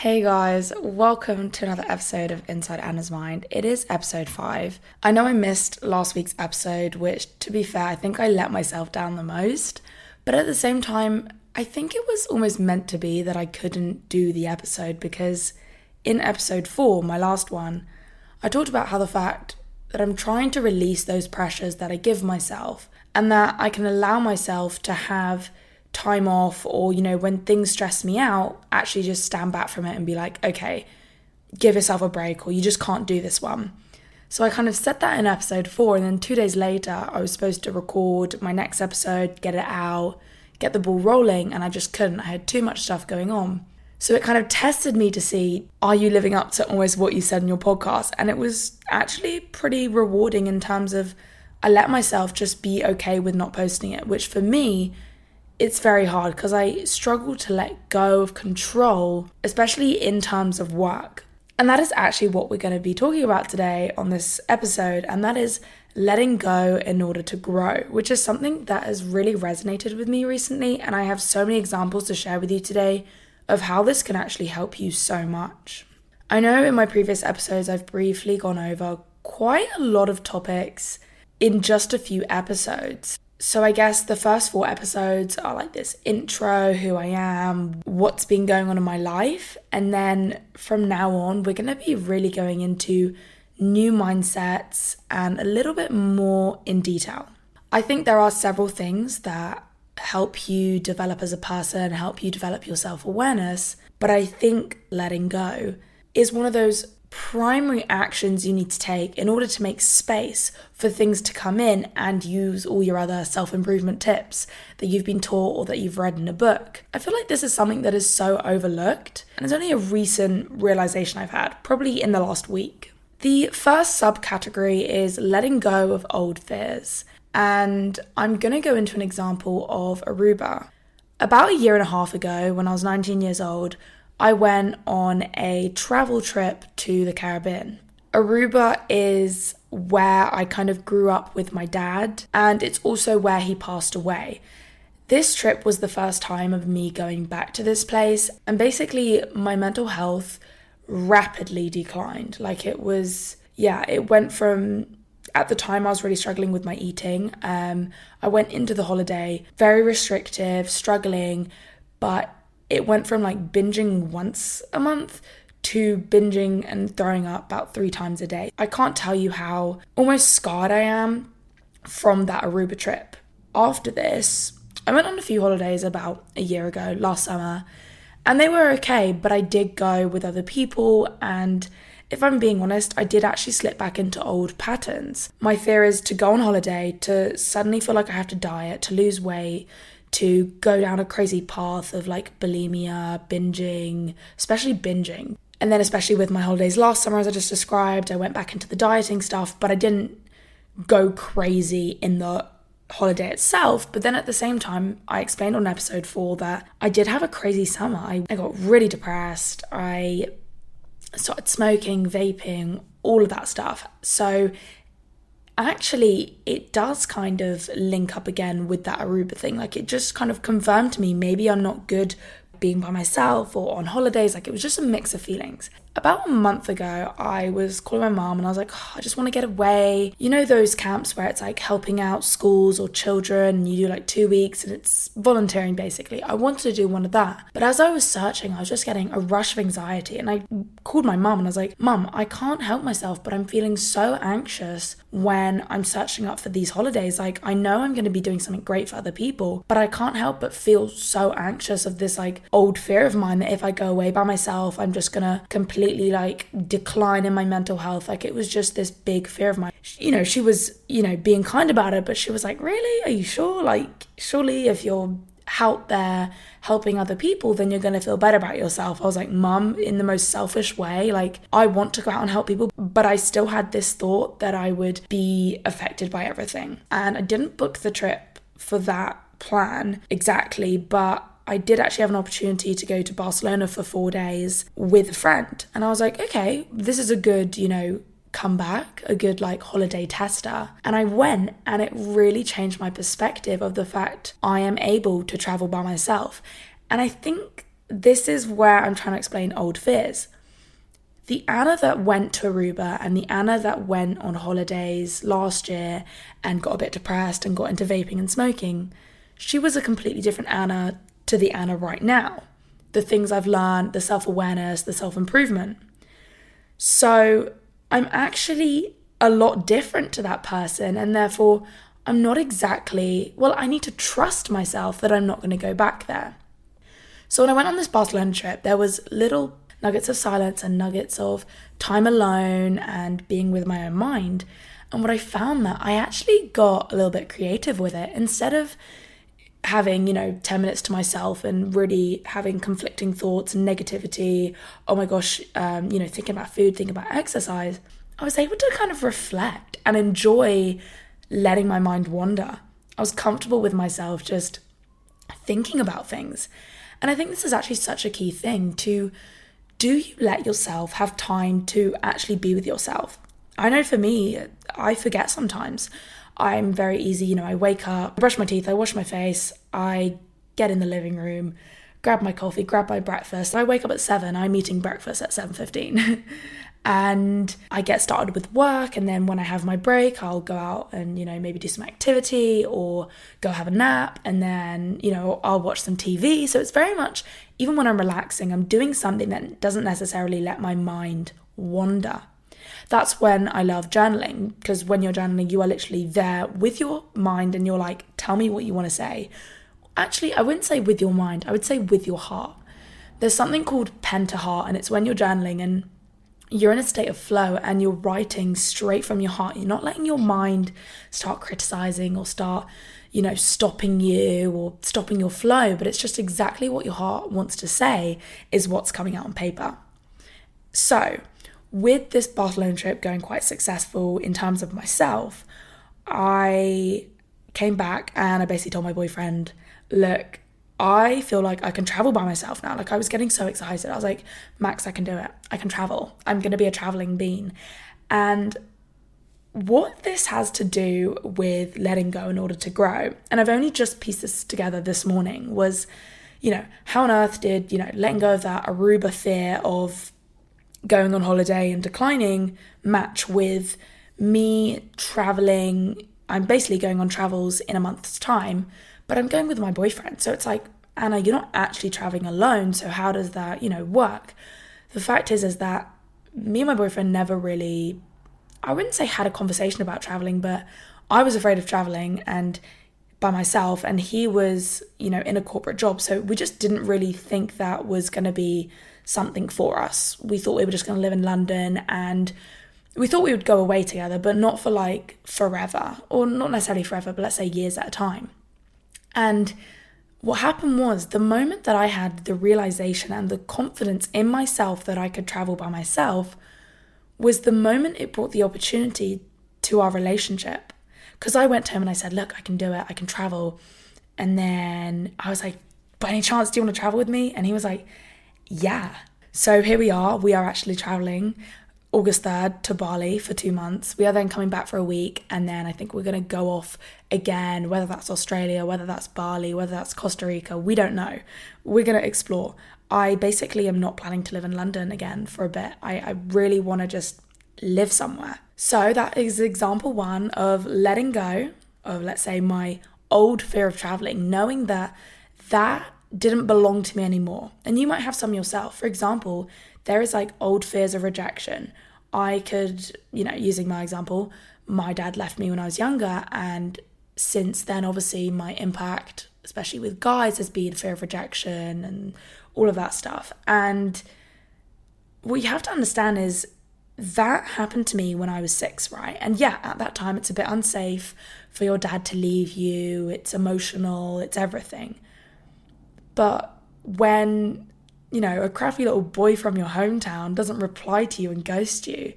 Hey guys, welcome to another episode of Inside Anna's Mind. It is episode 5. I know I missed last week's episode, which, to be fair, I think I let myself down the most. But at the same time, I think it was almost meant to be that I couldn't do the episode because in episode 4, my last one, I talked about how the fact that I'm trying to release those pressures that I give myself and that I can allow myself to have time off or, you know, when things stress me out, actually just stand back from it and be like, okay, give yourself a break or you just can't do this one. So I kind of said that in episode four, and then two days later, I was supposed to record my next episode, get it out, get the ball rolling, and I just couldn't. I had too much stuff going on. So it kind of tested me to see are you living up to almost what you said in your podcast? And it was actually pretty rewarding in terms of I let myself just be okay with not posting it, which for me it's very hard because I struggle to let go of control, especially in terms of work. And that is actually what we're going to be talking about today on this episode, and that is letting go in order to grow, which is something that has really resonated with me recently. And I have so many examples to share with you today of how this can actually help you so much. I know in my previous episodes, I've briefly gone over quite a lot of topics in just a few episodes. So, I guess the first four episodes are like this intro, who I am, what's been going on in my life. And then from now on, we're going to be really going into new mindsets and a little bit more in detail. I think there are several things that help you develop as a person, help you develop your self awareness. But I think letting go is one of those primary actions you need to take in order to make space for things to come in and use all your other self improvement tips that you've been taught or that you've read in a book. I feel like this is something that is so overlooked, and it's only a recent realization I've had, probably in the last week. The first subcategory is letting go of old fears, and I'm going to go into an example of Aruba. About a year and a half ago, when I was 19 years old, I went on a travel trip to the Caribbean. Aruba is where I kind of grew up with my dad, and it's also where he passed away. This trip was the first time of me going back to this place, and basically, my mental health rapidly declined. Like, it was, yeah, it went from at the time I was really struggling with my eating. Um, I went into the holiday very restrictive, struggling, but it went from like binging once a month to binging and throwing up about three times a day. I can't tell you how almost scarred I am from that Aruba trip. After this, I went on a few holidays about a year ago, last summer, and they were okay, but I did go with other people and if I'm being honest, I did actually slip back into old patterns. My fear is to go on holiday, to suddenly feel like I have to diet, to lose weight, to go down a crazy path of like bulimia, binging, especially binging. And then, especially with my holidays last summer, as I just described, I went back into the dieting stuff, but I didn't go crazy in the holiday itself. But then at the same time, I explained on episode four that I did have a crazy summer. I, I got really depressed. I started smoking, vaping, all of that stuff. So actually it does kind of link up again with that Aruba thing. Like it just kind of confirmed to me maybe I'm not good being by myself or on holidays. Like it was just a mix of feelings about a month ago, I was calling my mom and I was like, oh, I just want to get away. You know, those camps where it's like helping out schools or children, and you do like two weeks and it's volunteering basically. I wanted to do one of that. But as I was searching, I was just getting a rush of anxiety. And I called my mom and I was like, Mom, I can't help myself, but I'm feeling so anxious when I'm searching up for these holidays. Like, I know I'm going to be doing something great for other people, but I can't help but feel so anxious of this like old fear of mine that if I go away by myself, I'm just going to completely completely like decline in my mental health. Like it was just this big fear of mine. You know, she was, you know, being kind about it, but she was like, Really? Are you sure? Like, surely if you're out there helping other people, then you're going to feel better about yourself. I was like, Mum, in the most selfish way, like, I want to go out and help people, but I still had this thought that I would be affected by everything. And I didn't book the trip for that plan exactly, but I did actually have an opportunity to go to Barcelona for four days with a friend. And I was like, okay, this is a good, you know, comeback, a good like holiday tester. And I went and it really changed my perspective of the fact I am able to travel by myself. And I think this is where I'm trying to explain old fears. The Anna that went to Aruba and the Anna that went on holidays last year and got a bit depressed and got into vaping and smoking, she was a completely different Anna to the Anna right now. The things I've learned, the self awareness, the self improvement. So I'm actually a lot different to that person, and therefore I'm not exactly, well, I need to trust myself that I'm not going to go back there. So when I went on this Barcelona trip, there was little nuggets of silence and nuggets of time alone and being with my own mind. And what I found that I actually got a little bit creative with it. Instead of having, you know, 10 minutes to myself and really having conflicting thoughts and negativity, oh my gosh, um, you know, thinking about food, thinking about exercise, I was able to kind of reflect and enjoy letting my mind wander. I was comfortable with myself just thinking about things. And I think this is actually such a key thing to do you let yourself have time to actually be with yourself? I know for me, I forget sometimes. I'm very easy, you know, I wake up, brush my teeth, I wash my face, I get in the living room, grab my coffee, grab my breakfast. I wake up at 7, I'm eating breakfast at 7:15. and I get started with work and then when I have my break I'll go out and you know maybe do some activity or go have a nap and then you know I'll watch some TV so it's very much even when I'm relaxing I'm doing something that doesn't necessarily let my mind wander that's when I love journaling because when you're journaling you are literally there with your mind and you're like tell me what you want to say actually I wouldn't say with your mind I would say with your heart there's something called pen to heart and it's when you're journaling and you're in a state of flow and you're writing straight from your heart. You're not letting your mind start criticizing or start, you know, stopping you or stopping your flow, but it's just exactly what your heart wants to say is what's coming out on paper. So, with this Barcelona trip going quite successful in terms of myself, I came back and I basically told my boyfriend, look, I feel like I can travel by myself now. Like I was getting so excited. I was like, Max, I can do it. I can travel. I'm going to be a traveling bean. And what this has to do with letting go in order to grow, and I've only just pieced this together this morning, was, you know, how on earth did, you know, letting go of that Aruba fear of going on holiday and declining match with me traveling? I'm basically going on travels in a month's time but I'm going with my boyfriend. So it's like, Anna, you're not actually traveling alone. So how does that, you know, work? The fact is, is that me and my boyfriend never really, I wouldn't say had a conversation about traveling, but I was afraid of traveling and by myself and he was, you know, in a corporate job. So we just didn't really think that was going to be something for us. We thought we were just going to live in London and we thought we would go away together, but not for like forever, or not necessarily forever, but let's say years at a time. And what happened was the moment that I had the realization and the confidence in myself that I could travel by myself was the moment it brought the opportunity to our relationship. Because I went to him and I said, Look, I can do it, I can travel. And then I was like, By any chance, do you want to travel with me? And he was like, Yeah. So here we are, we are actually traveling. August 3rd to Bali for two months. We are then coming back for a week, and then I think we're going to go off again, whether that's Australia, whether that's Bali, whether that's Costa Rica, we don't know. We're going to explore. I basically am not planning to live in London again for a bit. I, I really want to just live somewhere. So that is example one of letting go of, let's say, my old fear of traveling, knowing that that didn't belong to me anymore. And you might have some yourself. For example, there is like old fears of rejection. I could, you know, using my example, my dad left me when I was younger, and since then, obviously, my impact, especially with guys, has been fear of rejection and all of that stuff. And what you have to understand is that happened to me when I was six, right? And yeah, at that time, it's a bit unsafe for your dad to leave you, it's emotional, it's everything. But when you know, a crappy little boy from your hometown doesn't reply to you and ghost you,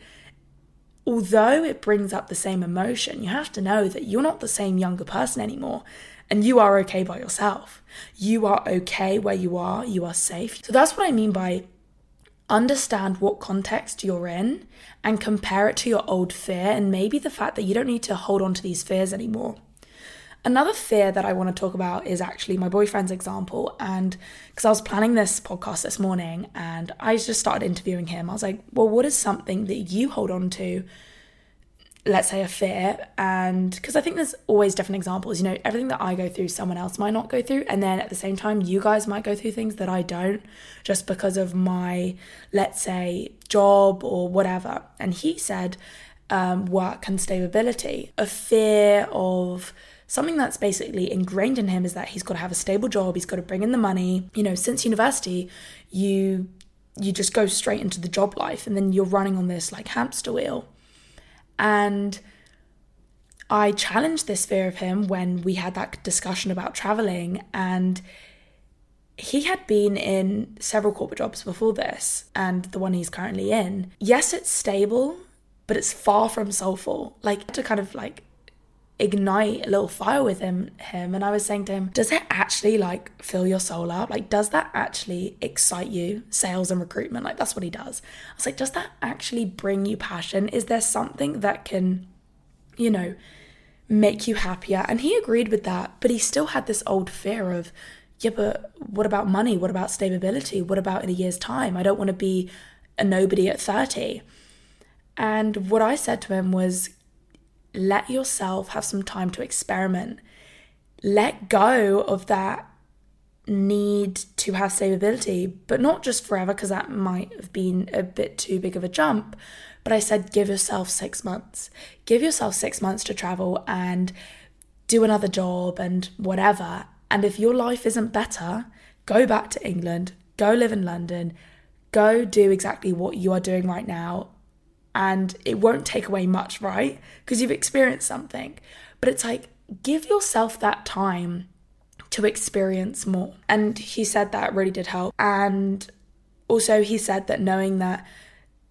although it brings up the same emotion, you have to know that you're not the same younger person anymore and you are okay by yourself. You are okay where you are, you are safe. So that's what I mean by understand what context you're in and compare it to your old fear and maybe the fact that you don't need to hold on to these fears anymore. Another fear that I want to talk about is actually my boyfriend's example. And because I was planning this podcast this morning and I just started interviewing him, I was like, well, what is something that you hold on to let's say a fear? And because i think there's always different examples you know everything that i go through someone else might not go through and then at the same time you guys might go through things that i don't just because of my let's say job or whatever. And he said um, work and stability. A fear of something that's basically ingrained in him is that he's got to have a stable job he's got to bring in the money you know since university you you just go straight into the job life and then you're running on this like hamster wheel and I challenged this fear of him when we had that discussion about traveling. And he had been in several corporate jobs before this and the one he's currently in. Yes, it's stable, but it's far from soulful. Like to kind of like ignite a little fire with him him. And I was saying to him does it actually like fill your soul up? Like does that actually excite you sales and recruitment? Like that's what he does. I was like does that actually bring you passion? Is there something that can you know make you happier? And he agreed with that but he still had this old fear of yeah but what about money? What about stability? What about in a year's time? I don't want to be a nobody at 30 and what I said to him was let yourself have some time to experiment. Let go of that need to have stability, but not just forever, because that might have been a bit too big of a jump. But I said, give yourself six months. Give yourself six months to travel and do another job and whatever. And if your life isn't better, go back to England, go live in London, go do exactly what you are doing right now and it won't take away much, right? Because you've experienced something. But it's like, give yourself that time to experience more. And he said that really did help. And also, he said that knowing that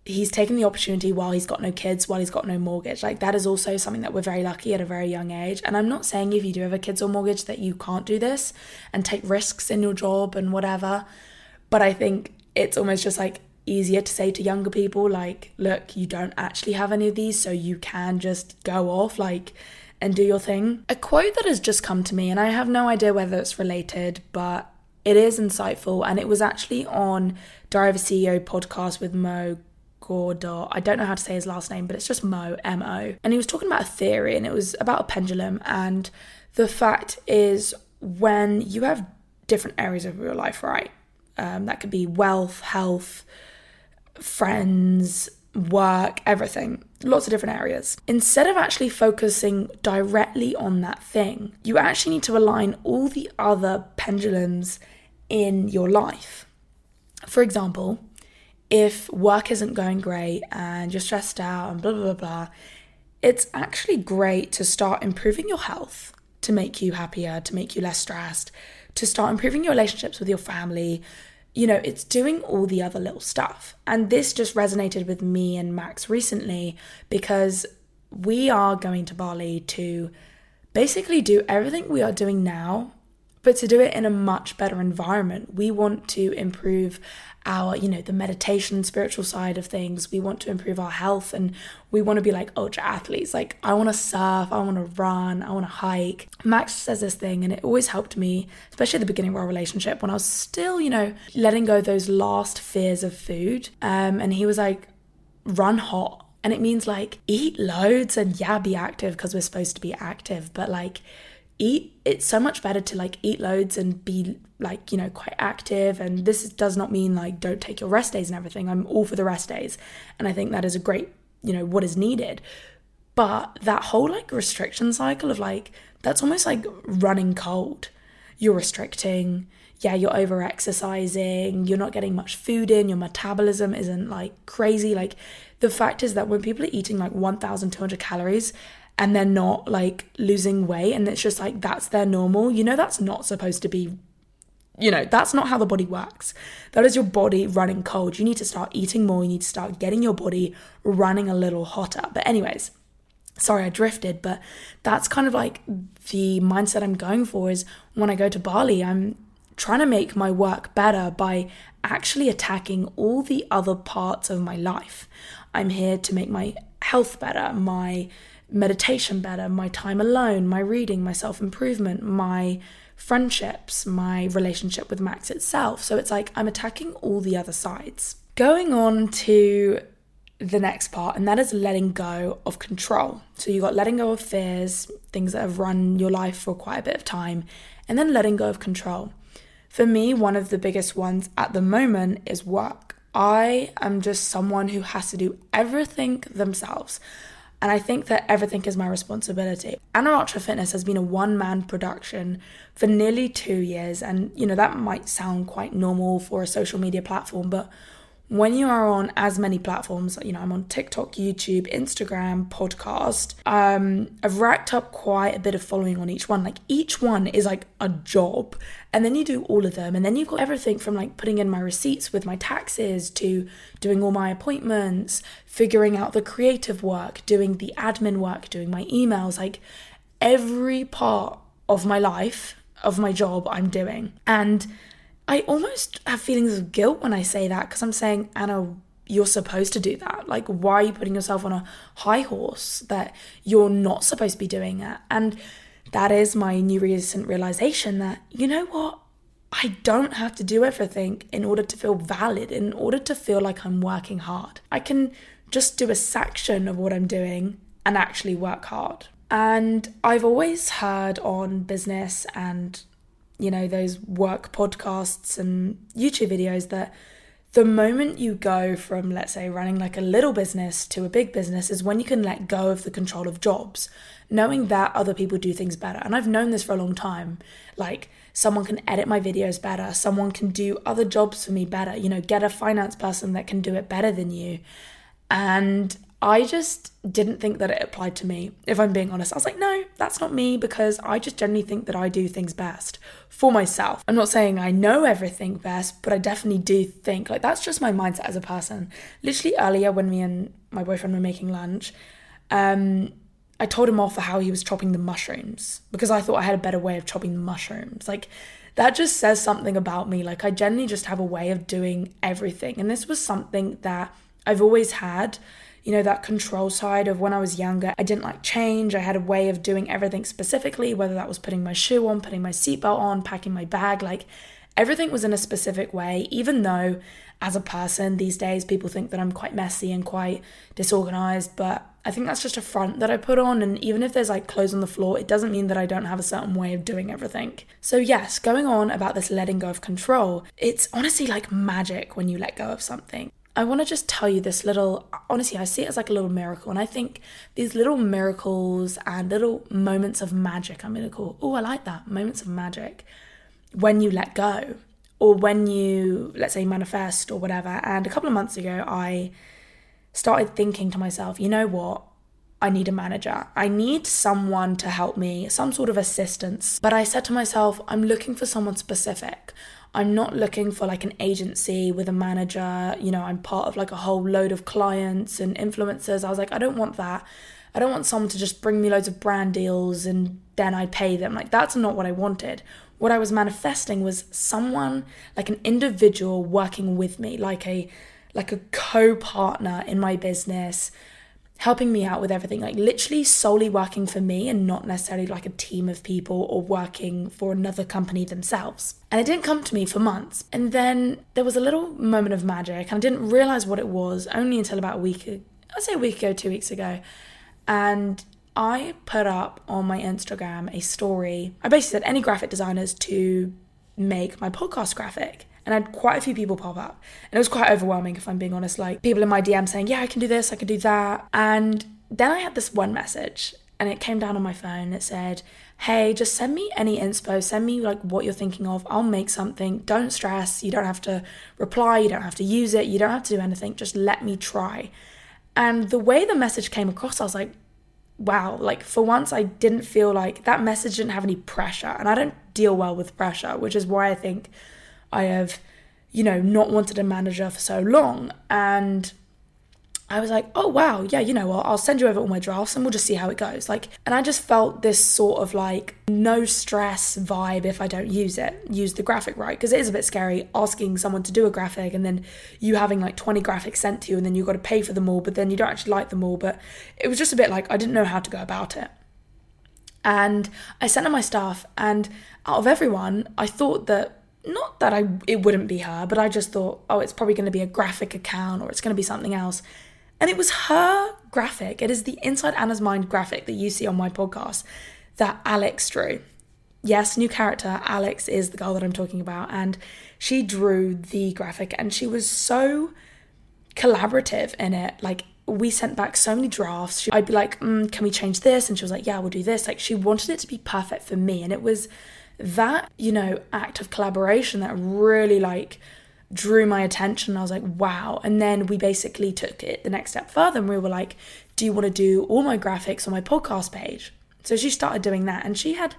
he's taken the opportunity while he's got no kids, while he's got no mortgage, like that is also something that we're very lucky at a very young age. And I'm not saying if you do have a kids or mortgage that you can't do this and take risks in your job and whatever. But I think it's almost just like easier to say to younger people like look you don't actually have any of these so you can just go off like and do your thing a quote that has just come to me and i have no idea whether it's related but it is insightful and it was actually on diary ceo podcast with mo Gawdat. I don't know how to say his last name, but it's just Mo, M O. And he was talking about a theory and it was about a pendulum. And the fact is, when you have different areas of your life, right? Um, that could be wealth, health, friends, work, everything, lots of different areas. Instead of actually focusing directly on that thing, you actually need to align all the other pendulums in your life. For example, if work isn't going great and you're stressed out and blah, blah, blah, blah, it's actually great to start improving your health to make you happier, to make you less stressed, to start improving your relationships with your family, you know, it's doing all the other little stuff. And this just resonated with me and Max recently because we are going to Bali to basically do everything we are doing now, but to do it in a much better environment. We want to improve our, you know, the meditation, spiritual side of things. We want to improve our health and we want to be like ultra athletes. Like, I want to surf, I want to run, I want to hike. Max says this thing, and it always helped me, especially at the beginning of our relationship when I was still, you know, letting go those last fears of food. Um, and he was like, run hot. And it means like eat loads and yeah, be active because we're supposed to be active, but like eat it's so much better to like eat loads and be like you know quite active. And this does not mean like don't take your rest days and everything. I'm all for the rest days. And i think that is a great you know what is needed. But that whole like restriction cycle of like that's almost like running cold. You're restricting. Yeah you're over exercising you're not getting much food in. Your metabolism isn't like crazy. Like the fact is that when people are eating like 1200 calories and they're not like losing weight and it's just like that's their normal, you know, that's not supposed to be, you know, that's not how the body works. That is your body running cold. You need to start eating more, you need to start getting your body running a little hotter. But, anyways, sorry I drifted, but that's kind of like the mindset I'm going for is when I go to Bali, I'm trying to make my work better by actually attacking all the other parts of my life. I'm here to make my health better, my meditation better, my time alone, my reading, my self improvement, my friendships, my relationship with Max itself. So it's like I'm attacking all the other sides. Going on to the next part, and that is letting go of control. So you got letting go of fears, things that have run your life for quite a bit of time, and then letting go of control. For me, one of the biggest ones at the moment is work. I am just someone who has to do everything themselves. And I think that everything is my responsibility. Archer Fitness has been a one man production for nearly two years. And, you know, that might sound quite normal for a social media platform, but when you are on as many platforms, you know, I'm on TikTok, YouTube, Instagram, podcast, um, I've racked up quite a bit of following on each one. Like each one is like a job. And then you do all of them. And then you've got everything from like putting in my receipts with my taxes to doing all my appointments, figuring out the creative work, doing the admin work, doing my emails, like every part of my life, of my job, I'm doing. And I almost have feelings of guilt when I say that because I'm saying, Anna, you're supposed to do that. Like, why are you putting yourself on a high horse that you're not supposed to be doing it? And that is my new recent realization that, you know what? I don't have to do everything in order to feel valid, in order to feel like I'm working hard. I can just do a section of what I'm doing and actually work hard. And I've always heard on business and you know, those work podcasts and YouTube videos that the moment you go from, let's say, running like a little business to a big business is when you can let go of the control of jobs, knowing that other people do things better. And I've known this for a long time. Like, someone can edit my videos better, someone can do other jobs for me better, you know, get a finance person that can do it better than you. And I just didn't think that it applied to me. If I'm being honest, I was like, no, that's not me because I just generally think that I do things best for myself. I'm not saying I know everything best, but I definitely do think like that's just my mindset as a person. Literally earlier when me and my boyfriend were making lunch, um, I told him off for how he was chopping the mushrooms because I thought I had a better way of chopping the mushrooms. Like that just says something about me. Like I generally just have a way of doing everything. And this was something that I've always had you know, that control side of when I was younger. I didn't like change. I had a way of doing everything specifically, whether that was putting my shoe on, putting my seatbelt on, packing my bag. Like everything was in a specific way, even though as a person these days people think that I'm quite messy and quite disorganized. But I think that's just a front that I put on. And even if there's like clothes on the floor, it doesn't mean that I don't have a certain way of doing everything. So, yes, going on about this letting go of control, it's honestly like magic when you let go of something. I want to just tell you this little, honestly, I see it as like a little miracle. And I think these little miracles and little moments of magic, I'm going to call, oh, I like that, moments of magic, when you let go or when you, let's say, manifest or whatever. And a couple of months ago, I started thinking to myself, you know what? I need a manager. I need someone to help me, some sort of assistance. But I said to myself, I'm looking for someone specific. I'm not looking for like an agency with a manager, you know, I'm part of like a whole load of clients and influencers. I was like, I don't want that. I don't want someone to just bring me loads of brand deals and then I pay them. Like, that's not what I wanted. What I was manifesting was someone, like an individual working with me, like a like a co-partner in my business helping me out with everything, like literally solely working for me and not necessarily like a team of people or working for another company themselves. And it didn't come to me for months. And then there was a little moment of magic, and I didn't realize what it was only until about a week, I'd say a week ago, two weeks ago. And I put up on my Instagram a story. I basically said any graphic designers to make my podcast graphic. And I had quite a few people pop up. And it was quite overwhelming, if I'm being honest. Like people in my DM saying, Yeah, I can do this, I can do that. And then I had this one message and it came down on my phone. It said, Hey, just send me any inspo, send me like what you're thinking of. I'll make something. Don't stress. You don't have to reply, you don't have to use it, you don't have to do anything. Just let me try. And the way the message came across, I was like, wow, like for once I didn't feel like that message didn't have any pressure. And I don't deal well with pressure, which is why I think I have, you know, not wanted a manager for so long. And I was like, oh wow, yeah, you know what? I'll send you over all my drafts and we'll just see how it goes. Like, and I just felt this sort of like no stress vibe if I don't use it, use the graphic right. Because it is a bit scary asking someone to do a graphic and then you having like 20 graphics sent to you and then you've got to pay for them all, but then you don't actually like them all. But it was just a bit like I didn't know how to go about it. And I sent her my stuff, and out of everyone, I thought that not that I it wouldn't be her, but I just thought, oh, it's probably going to be a graphic account or it's going to be something else. And it was her graphic. It is the Inside Anna's Mind graphic that you see on my podcast that Alex drew. Yes, new character. Alex is the girl that I'm talking about. And she drew the graphic and she was so collaborative in it. Like, we sent back so many drafts. I'd be like, mm, can we change this? And she was like, yeah, we'll do this. Like, she wanted it to be perfect for me. And it was that, you know, act of collaboration that really like drew my attention. I was like, wow. And then we basically took it the next step further and we were like, do you want to do all my graphics on my podcast page? So she started doing that and she had,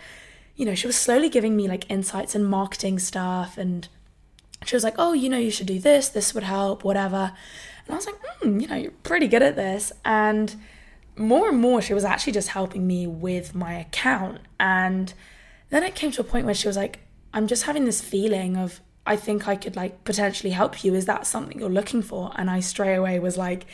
you know, she was slowly giving me like insights and marketing stuff. And she was like, oh, you know, you should do this, this would help, whatever. And I was like, hmm, you know, you're pretty good at this. And more and more, she was actually just helping me with my account. And then it came to a point where she was like, I'm just having this feeling of, I think I could like potentially help you. Is that something you're looking for? And I straight away was like,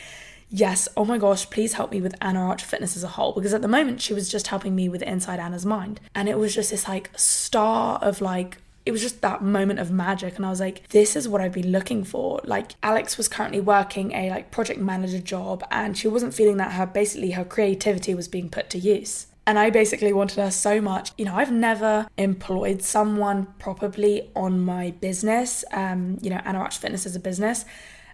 yes, oh my gosh, please help me with Anna Archer Fitness as a whole. Because at the moment, she was just helping me with Inside Anna's Mind. And it was just this like star of like, it was just that moment of magic and i was like this is what i've been looking for like alex was currently working a like project manager job and she wasn't feeling that her basically her creativity was being put to use and I basically wanted her so much. You know, I've never employed someone properly on my business. Um, you know, Anna Archer Fitness is a business.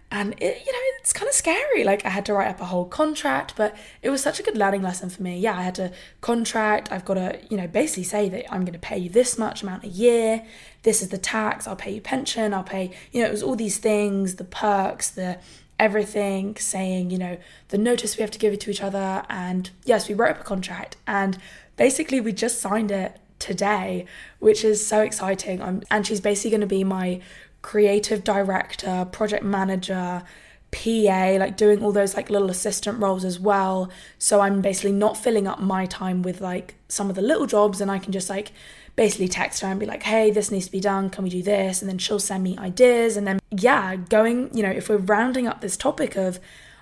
And it, you know, it's kind of scary. Like I had to write up a whole contract, but it was such a good learning lesson for me. Yeah, I had to contract. I've got to, you know, basically say that I'm going to pay you this much amount a year. This is the tax. I'll pay you pension. I'll pay, you know, it was all these things, the perks, the everything, saying, you know, the notice we have to give it to each other. And yes, we wrote up a contract and basically we just signed it today, which is so exciting. I'm, and she's basically going to be my creative director, project manager, PA, like doing all those like little assistant roles as well. So I'm basically not filling up my time with like some of the little jobs and I can just like basically text her and be like, hey, this needs to be done. Can we do this? And then she'll send me ideas. And then, yeah, going, you know, if we're rounding up this topic of,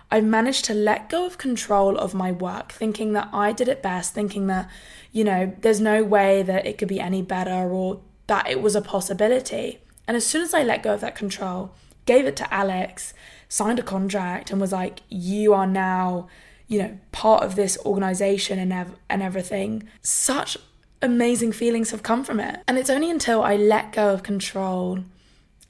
I've managed to let go of control of my work, thinking that I did it best, thinking that, you know, there's no way that it could be any better or that it was a possibility. And as soon as I let go of that control, gave it to Alex, signed a contract, and was like, you are now, you know, part of this organization and, ev- and everything, such amazing feelings have come from it. And it's only until I let go of control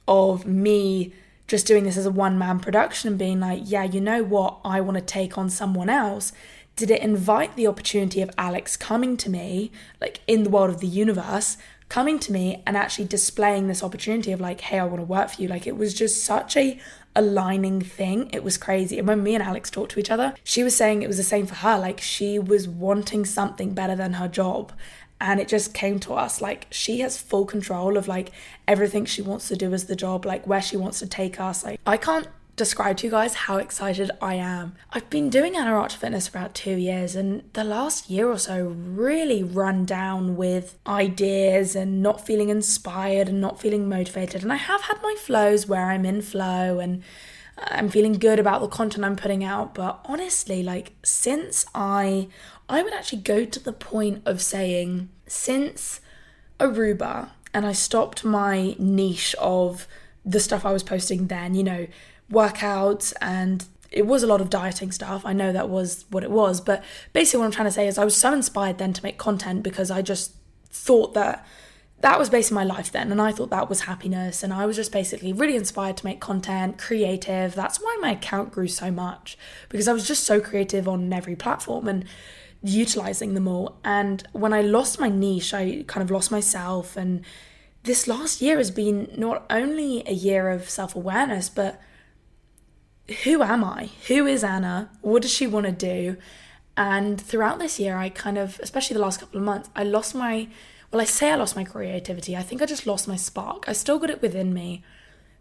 of me just doing this as a one man production and being like, yeah, you know what, I want to take on someone else. Did it invite the opportunity of Alex coming to me, like in the world of the universe, coming to me and actually displaying this opportunity of like, hey, I want to work for you? Like, it was just such a aligning thing. It was crazy. And when me and Alex talked to each other, she was saying it was the same for her. Like, she was wanting something better than her job and it just came to us like she has full control of like everything she wants to do as the job like where she wants to take us. Like i can't describe to you guys how excited i am. I've been doing anna archer fitness for about two years and the last year or so really run down with ideas and not feeling inspired and not feeling motivated. And i have had my flows where i'm in flow and I'm feeling good about the content I'm putting out, but honestly, like since I I would actually go to the point of saying, since Aruba, and I stopped my niche of the stuff I was posting then, you know, workouts and it was a lot of dieting stuff. I know that was what it was, but basically what I'm trying to say is I was so inspired then to make content because I just thought that that was basically my life then and I thought that was happiness and I was just basically really inspired to make content, creative. That's why my account grew so much because I was just so creative on every platform and utilizing them all. And when I lost my niche, I kind of lost myself. And this last year has been not only a year of self awareness, but who am I? Who is Anna? What does she want to do? And throughout this year, I kind of, especially the last couple of months, I lost my, well, I say I lost my creativity. I think I just lost my spark. I still got it within me,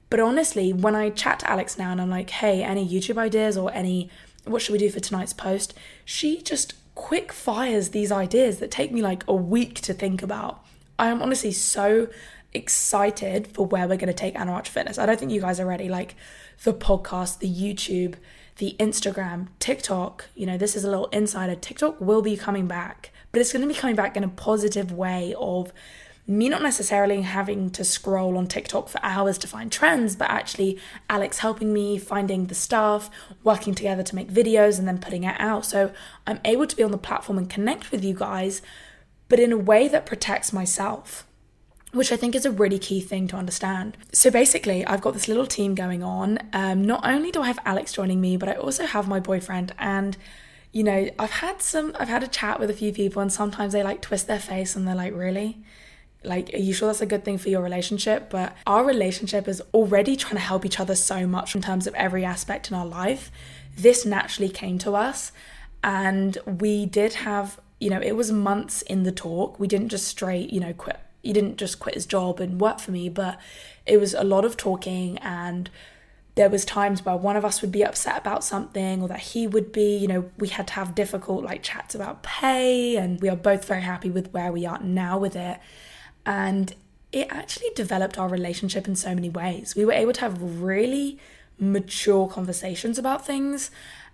But honestly, when I chat to Alex now and I'm like, hey, any YouTube ideas or any, what should we do for tonight's post? She just quick fires these ideas that take me like a week to think about. I am honestly so excited for where we're going to take Anna Archer Fitness. I don't think you guys are ready. Like the podcast, the YouTube, the Instagram, TikTok, you know, this is a little insider. TikTok will be coming back, but it's going to be coming back in a positive way of me not necessarily having to scroll on TikTok for hours to find trends, but actually Alex helping me finding the stuff, working together to make videos and then putting it out. So I'm able to be on the platform and connect with you guys, but in a way that protects myself. Which I think is a really key thing to understand. So basically, I've got this little team going on. Um, not only do I have Alex joining me, but I also have my boyfriend. And you know, I've had some, I've had a chat with a few people, and sometimes they like twist their face and they're like, really? Like, are you sure that's a good thing for your relationship? But our relationship is already trying to help each other so much in terms of every aspect in our life. This naturally came to us, and we did have, you know, it was months in the talk. We didn't just straight, you know, quit. He didn't just quit his job and work for me, but it was a lot of talking and there was times where one of us would be upset about something or that he would be you know we had to have difficult like chats about pay and we are both very happy with where we are now with it and it actually developed our relationship in so many ways. We were able to have really mature conversations about things.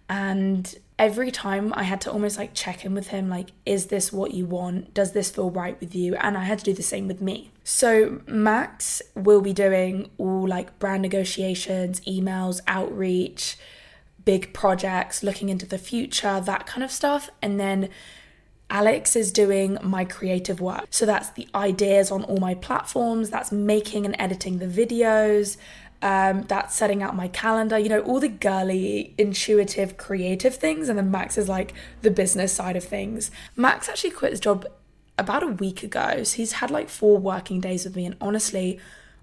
And every time I had to almost like check in with him, like, is this what you want? Does this feel right with you? And I had to do the same with me. So, Max will be doing all like brand negotiations, emails, outreach, big projects, looking into the future, that kind of stuff. And then Alex is doing my creative work. So that's the ideas on all my platforms, that's making and editing the videos, um, that's setting out my calendar, you know, all the girly, intuitive, creative things. And then Max is like the business side of things. Max actually quit his job about a week ago. So he's had like four working days with me. And honestly,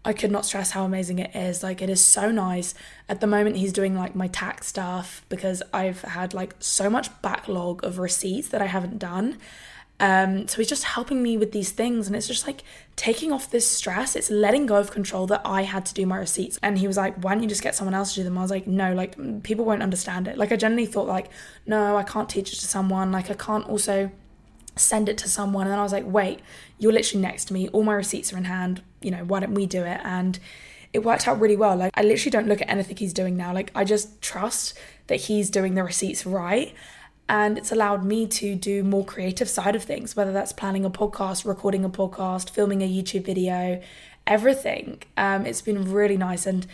I could not stress how amazing it is. Like it is so nice. At the moment he's doing like my tax stuff because I've had like so much backlog of receipts that I haven't done. Um, so he's just helping me with these things and it's just like taking off this stress. It's letting go of control that I had to do my receipts. And he was like, Why don't you just get someone else to do them? I was like, No, like people won't understand it. Like I generally thought like, no, I can't teach it to someone. Like I can't also send it to someone. And then I was like, wait, you're literally next to me. All my receipts are in hand. You know, why don't we do it? And it worked out really well. Like, I literally don't look at anything he's doing now. Like, I just trust that he's doing the receipts right. And it's allowed me to do more creative side of things, whether that's planning a podcast, recording a podcast, filming a YouTube video, everything. Um, it's been really nice and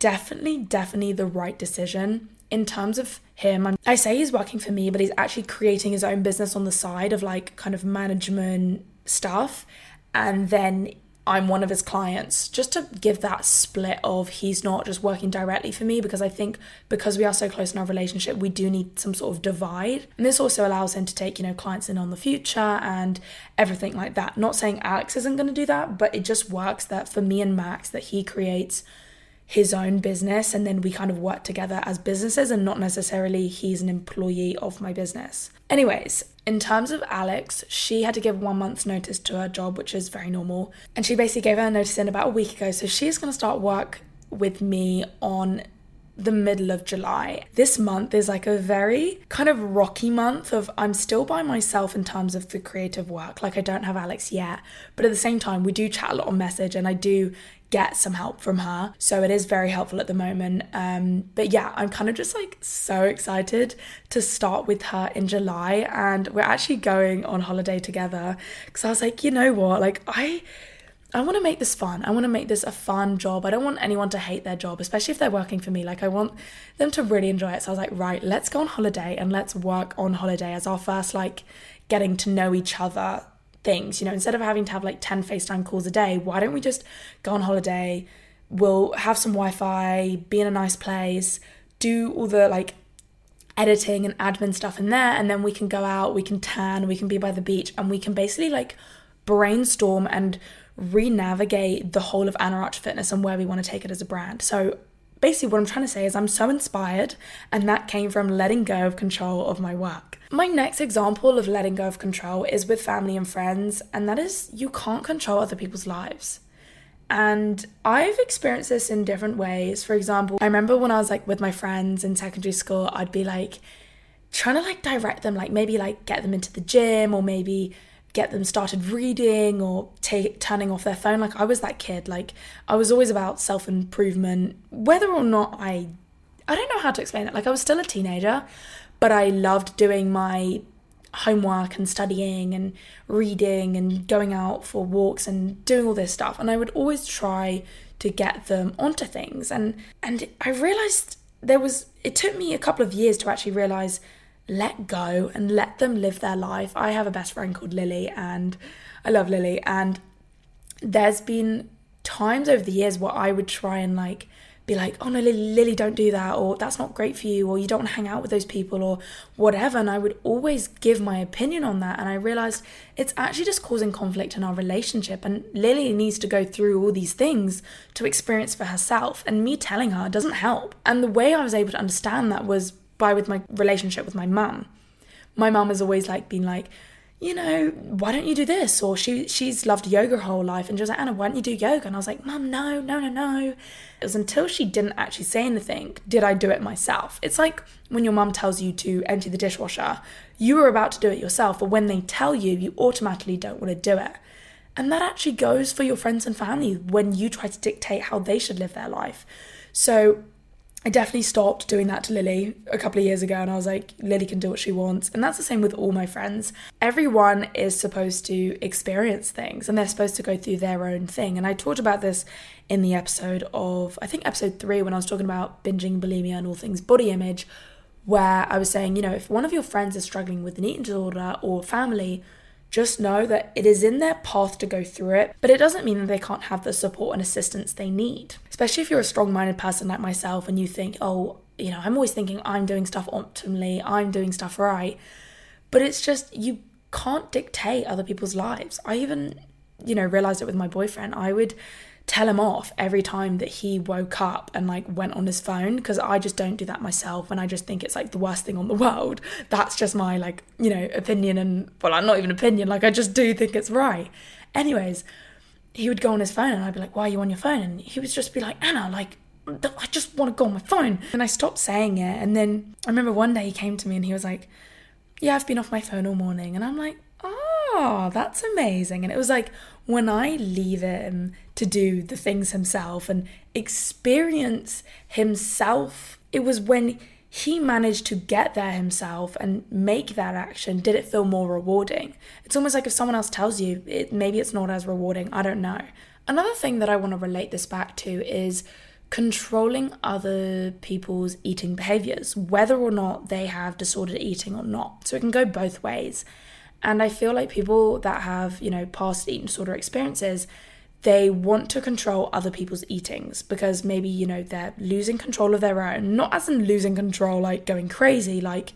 definitely, definitely the right decision in terms of him, I'm, i say he's working for me, but he's actually creating his own business on the side of like kind of management stuff. And then I'm one of his clients, just to give that split of he's not just working directly for me, because I think because we are so close in our relationship, we do need some sort of divide. And this also allows him to take, you know, clients in on the future and everything like that. Not saying Alex isn't going to do that, but it just works that for me and Max, that he creates his own business and then we kind of work together as businesses and not necessarily he's an employee of my business. Anyways, in terms of Alex, she had to give one month's notice to her job, which is very normal. And she basically gave her notice in about a week ago. So she's going to start work with me on the middle of July. This month is like a very kind of rocky month of I'm still by myself in terms of the creative work. Like I don't have Alex yet, but at the same time we do chat a lot on message and I do get some help from her. So it is very helpful at the moment. Um, but yeah, I'm kind of just like so excited to start with her in July. And we're actually going on holiday together because I was like, you know what? Like, I. I want to make this fun. I want to make this a fun job. I don't want anyone to hate their job, especially if they're working for me. Like, I want them to really enjoy it. So I was like, right, let's go on holiday and let's work on holiday as our first, like, getting to know each other things. You know, instead of having to have like 10 FaceTime calls a day, why don't we just go on holiday? We'll have some Wi Fi, be in a nice place, do all the like editing and admin stuff in there, and then we can go out, we can tan, we can be by the beach, and we can basically like brainstorm and re navigate the whole of Anna Fitness and where we want to take it as a brand. So basically, what I'm trying to say is I'm so inspired, and that came from letting go of control of my work. My next example of letting go of control is with family and friends, and that is you can't control other people's lives. And I've experienced this in different ways. For example, I remember when I was like with my friends in secondary school, I'd be like trying to like direct them, like maybe like get them into the gym or maybe get them started reading or take turning off their phone. Like I was that kid. Like I was always about self improvement, whether or not I, I don't know how to explain it. Like I was still a teenager, but I loved doing my homework and studying and reading and going out for walks and doing all this stuff and I would always try to get them onto things and and I realized there was it took me a couple of years to actually realize let go and let them live their life. I have a best friend called Lily and I love Lily and there's been times over the years where I would try and like be like, oh no, Lily, Lily, don't do that, or that's not great for you, or you don't want to hang out with those people, or whatever. And I would always give my opinion on that. And I realized it's actually just causing conflict in our relationship. And Lily needs to go through all these things to experience for herself. And me telling her doesn't help. And the way I was able to understand that was by with my relationship with my mum. My mum has always like been like, you know, why don't you do this? Or she she's loved yoga her whole life, and she was like, Anna, why don't you do yoga? And I was like, Mum, no, no, no, no. It was until she didn't actually say anything did I do it myself. It's like when your mum tells you to empty the dishwasher, you were about to do it yourself, but when they tell you, you automatically don't want to do it. And that actually goes for your friends and family when you try to dictate how they should live their life. So I definitely stopped doing that to Lily a couple of years ago, and I was like, Lily can do what she wants. And that's the same with all my friends. Everyone is supposed to experience things and they're supposed to go through their own thing. And I talked about this in the episode of, I think, episode three, when I was talking about binging, bulimia, and all things body image, where I was saying, you know, if one of your friends is struggling with an eating disorder or family, just know that it is in their path to go through it, but it doesn't mean that they can't have the support and assistance they need. Especially if you're a strong minded person like myself and you think, oh, you know, I'm always thinking I'm doing stuff optimally, I'm doing stuff right. But it's just, you can't dictate other people's lives. I even, you know, realized it with my boyfriend. I would tell him off every time that he woke up and like went on his phone because I just don't do that myself and I just think it's like the worst thing on the world. That's just my like, you know, opinion and well, I'm not even opinion, like I just do think it's right. Anyways, he would go on his phone and I'd be like, "Why are you on your phone?" and he would just be like, "Anna, like I just want to go on my phone." And I stopped saying it and then I remember one day he came to me and he was like, "Yeah, I've been off my phone all morning." And I'm like, "Oh, that's amazing." And it was like when I leave him to do the things himself and experience himself, it was when he managed to get there himself and make that action did it feel more rewarding. It's almost like if someone else tells you it maybe it's not as rewarding. I don't know. Another thing that i want to relate this back to is controlling other people's eating behaviors whether or not they have disordered eating or not. So it can go both ways and I feel like people that have, you know, past eating disorder experiences, they want to control other people's eatings because maybe, you know, they're losing control of their own. Not as in losing control, like going crazy, like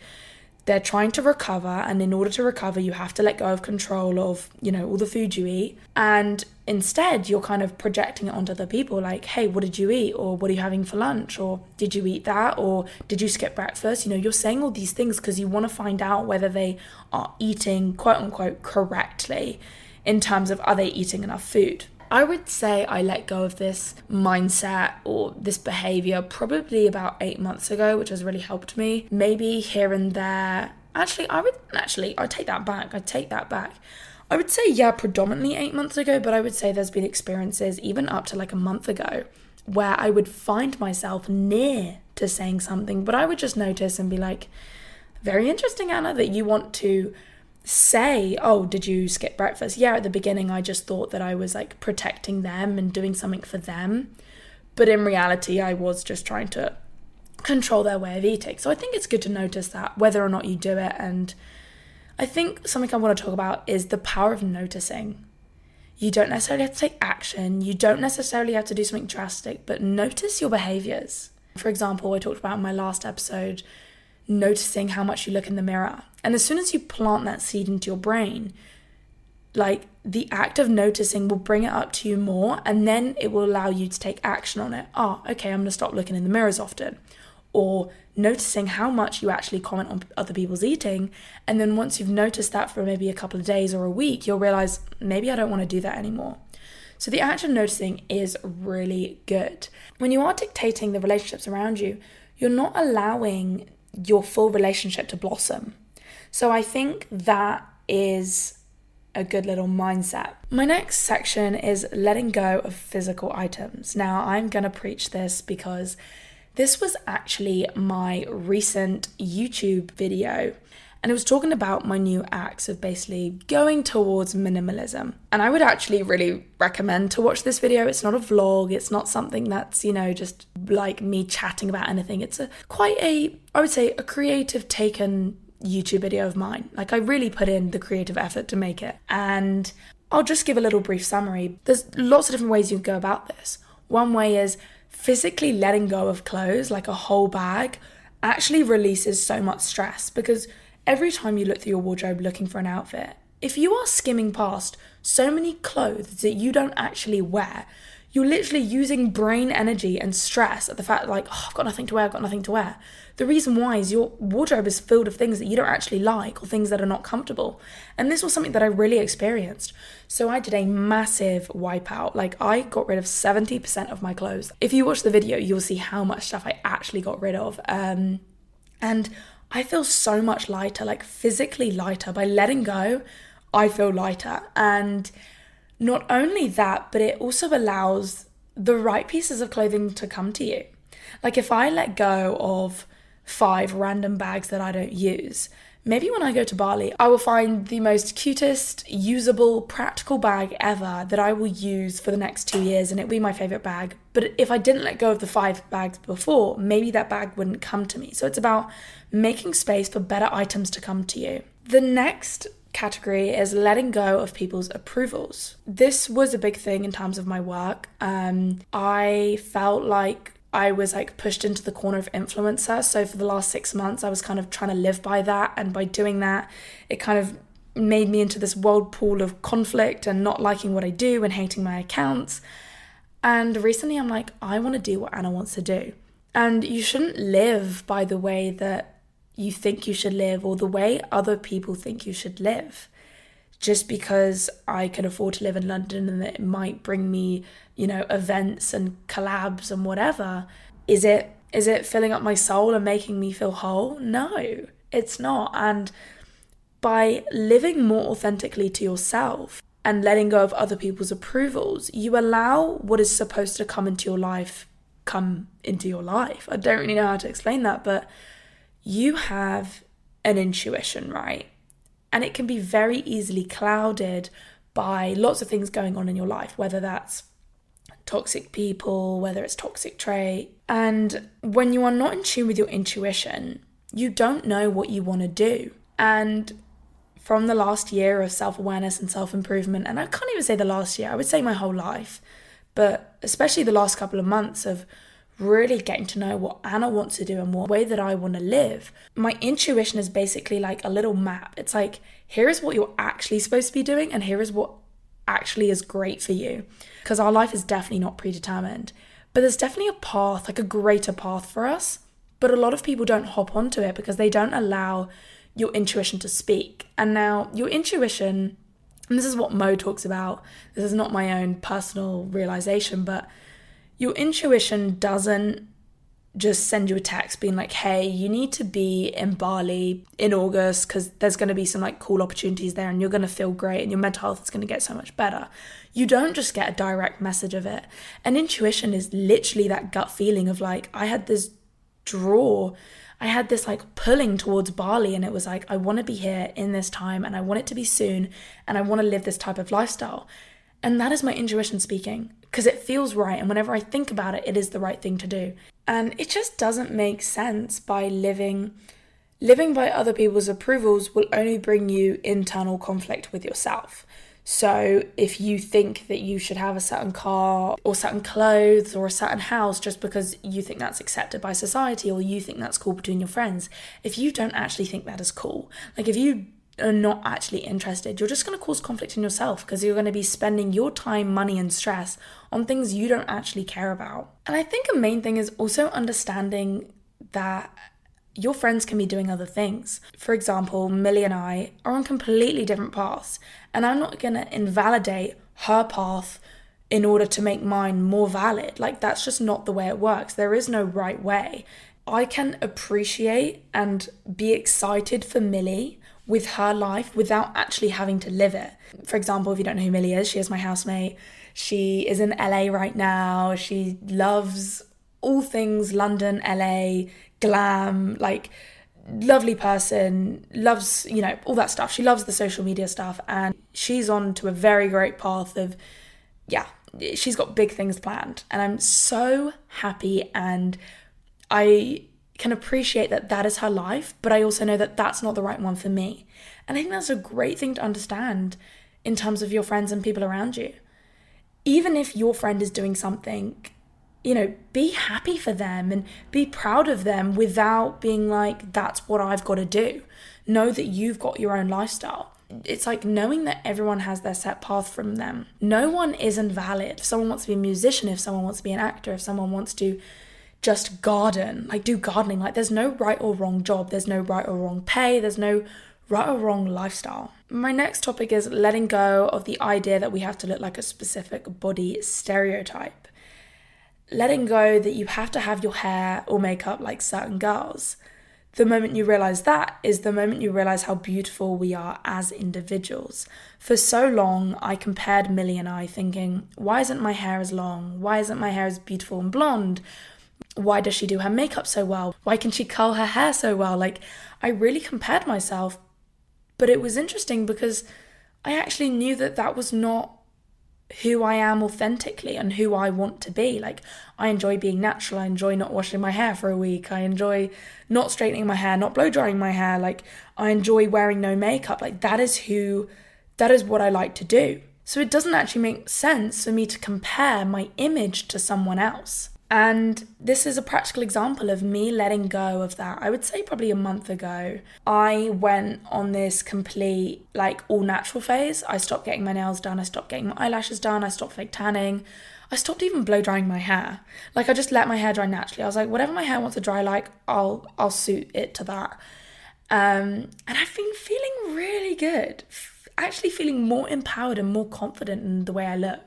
they're trying to recover and in order to recover you have to let go of control of you know all the food you eat. And instead you're kind of projecting it onto other people like hey what did you eat? Or what are you having for lunch? Or did you eat that? Or did you skip breakfast? You know you're saying all these things because you want to find out whether they are eating quote unquote correctly in terms of are they eating enough food I would say I let go of this mindset or this behavior probably about eight months ago, which has really helped me. Maybe here and there. Actually, I would actually, I take that back. I take that back. I would say, yeah, predominantly eight months ago, but I would say there's been experiences even up to like a month ago where I would find myself near to saying something, but I would just notice and be like, very interesting, Anna, that you want to say, Oh, did you skip breakfast? Yeah, at the beginning, I just thought that I was like protecting them and doing something for them. But in reality, I was just trying to control their way of eating. So I think it's good to notice that whether or not you do it. And I think something I want to talk about is the power of noticing. You don't necessarily have to take action, you don't necessarily have to do something drastic, but notice your behaviors. For example, I talked about in my last episode noticing how much you look in the mirror. And as soon as you plant that seed into your brain, like the act of noticing will bring it up to you more and then it will allow you to take action on it. Oh, okay, I'm going to stop looking in the mirrors often. Or noticing how much you actually comment on other people's eating. And then once you've noticed that for maybe a couple of days or a week, you'll realize maybe I don't want to do that anymore. So the act of noticing is really good. When you are dictating the relationships around you, you're not allowing your full relationship to blossom. So I think that is a good little mindset. My next section is letting go of physical items. Now, I'm going to preach this because this was actually my recent YouTube video and it was talking about my new acts of basically going towards minimalism. And I would actually really recommend to watch this video. It's not a vlog, it's not something that's, you know, just like me chatting about anything. It's a quite a I would say a creative taken YouTube video of mine. Like I really put in the creative effort to make it. And I'll just give a little brief summary. There's lots of different ways you can go about this. One way is physically letting go of clothes, like a whole bag, actually releases so much stress because every time you look through your wardrobe looking for an outfit, if you are skimming past so many clothes that you don't actually wear, you're literally using brain energy and stress at the fact like, oh, I've got nothing to wear, I've got nothing to wear. The reason why is your wardrobe is filled of things that you don't actually like or things that are not comfortable. And this was something that I really experienced. So I did a massive wipeout. Like I got rid of 70% of my clothes. If you watch the video, you'll see how much stuff I actually got rid of. Um, and I feel so much lighter, like physically lighter. By letting go, I feel lighter. And not only that, but it also allows the right pieces of clothing to come to you. Like if I let go of five random bags that I don't use, maybe when I go to Bali, I will find the most cutest, usable, practical bag ever that I will use for the next two years and it'll be my favorite bag. But if I didn't let go of the five bags before, maybe that bag wouldn't come to me. So it's about making space for better items to come to you. The next category is letting go of people's approvals. This was a big thing in terms of my work. Um, I felt like I was like pushed into the corner of influencer. So for the last six months, I was kind of trying to live by that. And by doing that, it kind of made me into this whirlpool of conflict and not liking what I do and hating my accounts. And recently, I'm like, I want to do what Anna wants to do. And you shouldn't live by the way that you think you should live or the way other people think you should live just because I can afford to live in London and it might bring me, you know, events and collabs and whatever, is it is it filling up my soul and making me feel whole? No, it's not. And by living more authentically to yourself and letting go of other people's approvals, you allow what is supposed to come into your life come into your life. I don't really know how to explain that, but you have an intuition, right? and it can be very easily clouded by lots of things going on in your life, whether that's toxic people, whether it's toxic trait. And when you are not in tune with your intuition, you don't know what you want to do. And from the last year of self awareness and self improvement, and I can't even say the last year, I would say my whole life, but especially the last couple of months of really getting to know what Anna wants to do and what way that I want to live. My intuition is basically like a little map. It's like, here is what you're actually supposed to be doing, and here is what actually is great for you. Because our life is definitely not predetermined, but there's definitely a path, like a greater path for us. But a lot of people don't hop onto it because they don't allow your intuition to speak. And now, your intuition, and this is what Mo talks about, this is not my own personal realization, but your intuition doesn't just send you a text being like, hey, you need to be in Bali in August because there's going to be some like cool opportunities there and you're going to feel great and your mental health is going to get so much better. You don't just get a direct message of it. And intuition is literally that gut feeling of like, I had this draw, I had this like pulling towards Bali and it was like, I want to be here in this time and I want it to be soon and I want to live this type of lifestyle. And that is my intuition speaking because it feels right. And whenever I think about it, it is the right thing to do. And it just doesn't make sense by living. Living by other people's approvals will only bring you internal conflict with yourself. So, if you think that you should have a certain car or certain clothes or a certain house just because you think that's accepted by society or you think that's cool between your friends, if you don't actually think that is cool, like if you are not actually interested, you're just going to cause conflict in yourself because you're going to be spending your time, money, and stress on things you don't actually care about. And I think a main thing is also understanding that your friends can be doing other things. For example, Millie and I are on completely different paths, and I'm not going to invalidate her path in order to make mine more valid. Like, that's just not the way it works. There is no right way. I can appreciate and be excited for Millie with her life without actually having to live it. For example, if you don't know who Millie is, she is my housemate. She is in LA right now. She loves all things London, LA, glam, like lovely person, loves, you know, all that stuff. She loves the social media stuff and she's on to a very great path of yeah, she's got big things planned and I'm so happy and I can appreciate that that is her life, but I also know that that's not the right one for me. And I think that's a great thing to understand in terms of your friends and people around you. Even if your friend is doing something, you know, be happy for them and be proud of them without being like, that's what I've got to do. Know that you've got your own lifestyle. It's like knowing that everyone has their set path from them. No one is invalid. If someone wants to be a musician, if someone wants to be an actor, if someone wants to just garden, like do gardening. Like there's no right or wrong job, there's no right or wrong pay, there's no right or wrong lifestyle. My next topic is letting go of the idea that we have to look like a specific body stereotype. Letting go that you have to have your hair or makeup like certain girls. The moment you realize that is the moment you realize how beautiful we are as individuals. For so long, I compared Millie and I, thinking, why isn't my hair as long? Why isn't my hair as beautiful and blonde? Why does she do her makeup so well? Why can she curl her hair so well? Like, I really compared myself. But it was interesting because I actually knew that that was not who I am authentically and who I want to be. Like, I enjoy being natural. I enjoy not washing my hair for a week. I enjoy not straightening my hair, not blow drying my hair. Like, I enjoy wearing no makeup. Like, that is who, that is what I like to do. So it doesn't actually make sense for me to compare my image to someone else. And this is a practical example of me letting go of that. I would say probably a month ago, I went on this complete, like, all natural phase. I stopped getting my nails done, I stopped getting my eyelashes done, I stopped fake tanning. I stopped even blow drying my hair. Like I just let my hair dry naturally. I was like, whatever my hair wants to dry like, I'll I'll suit it to that. Um, and I've been feeling really good. Actually feeling more empowered and more confident in the way I look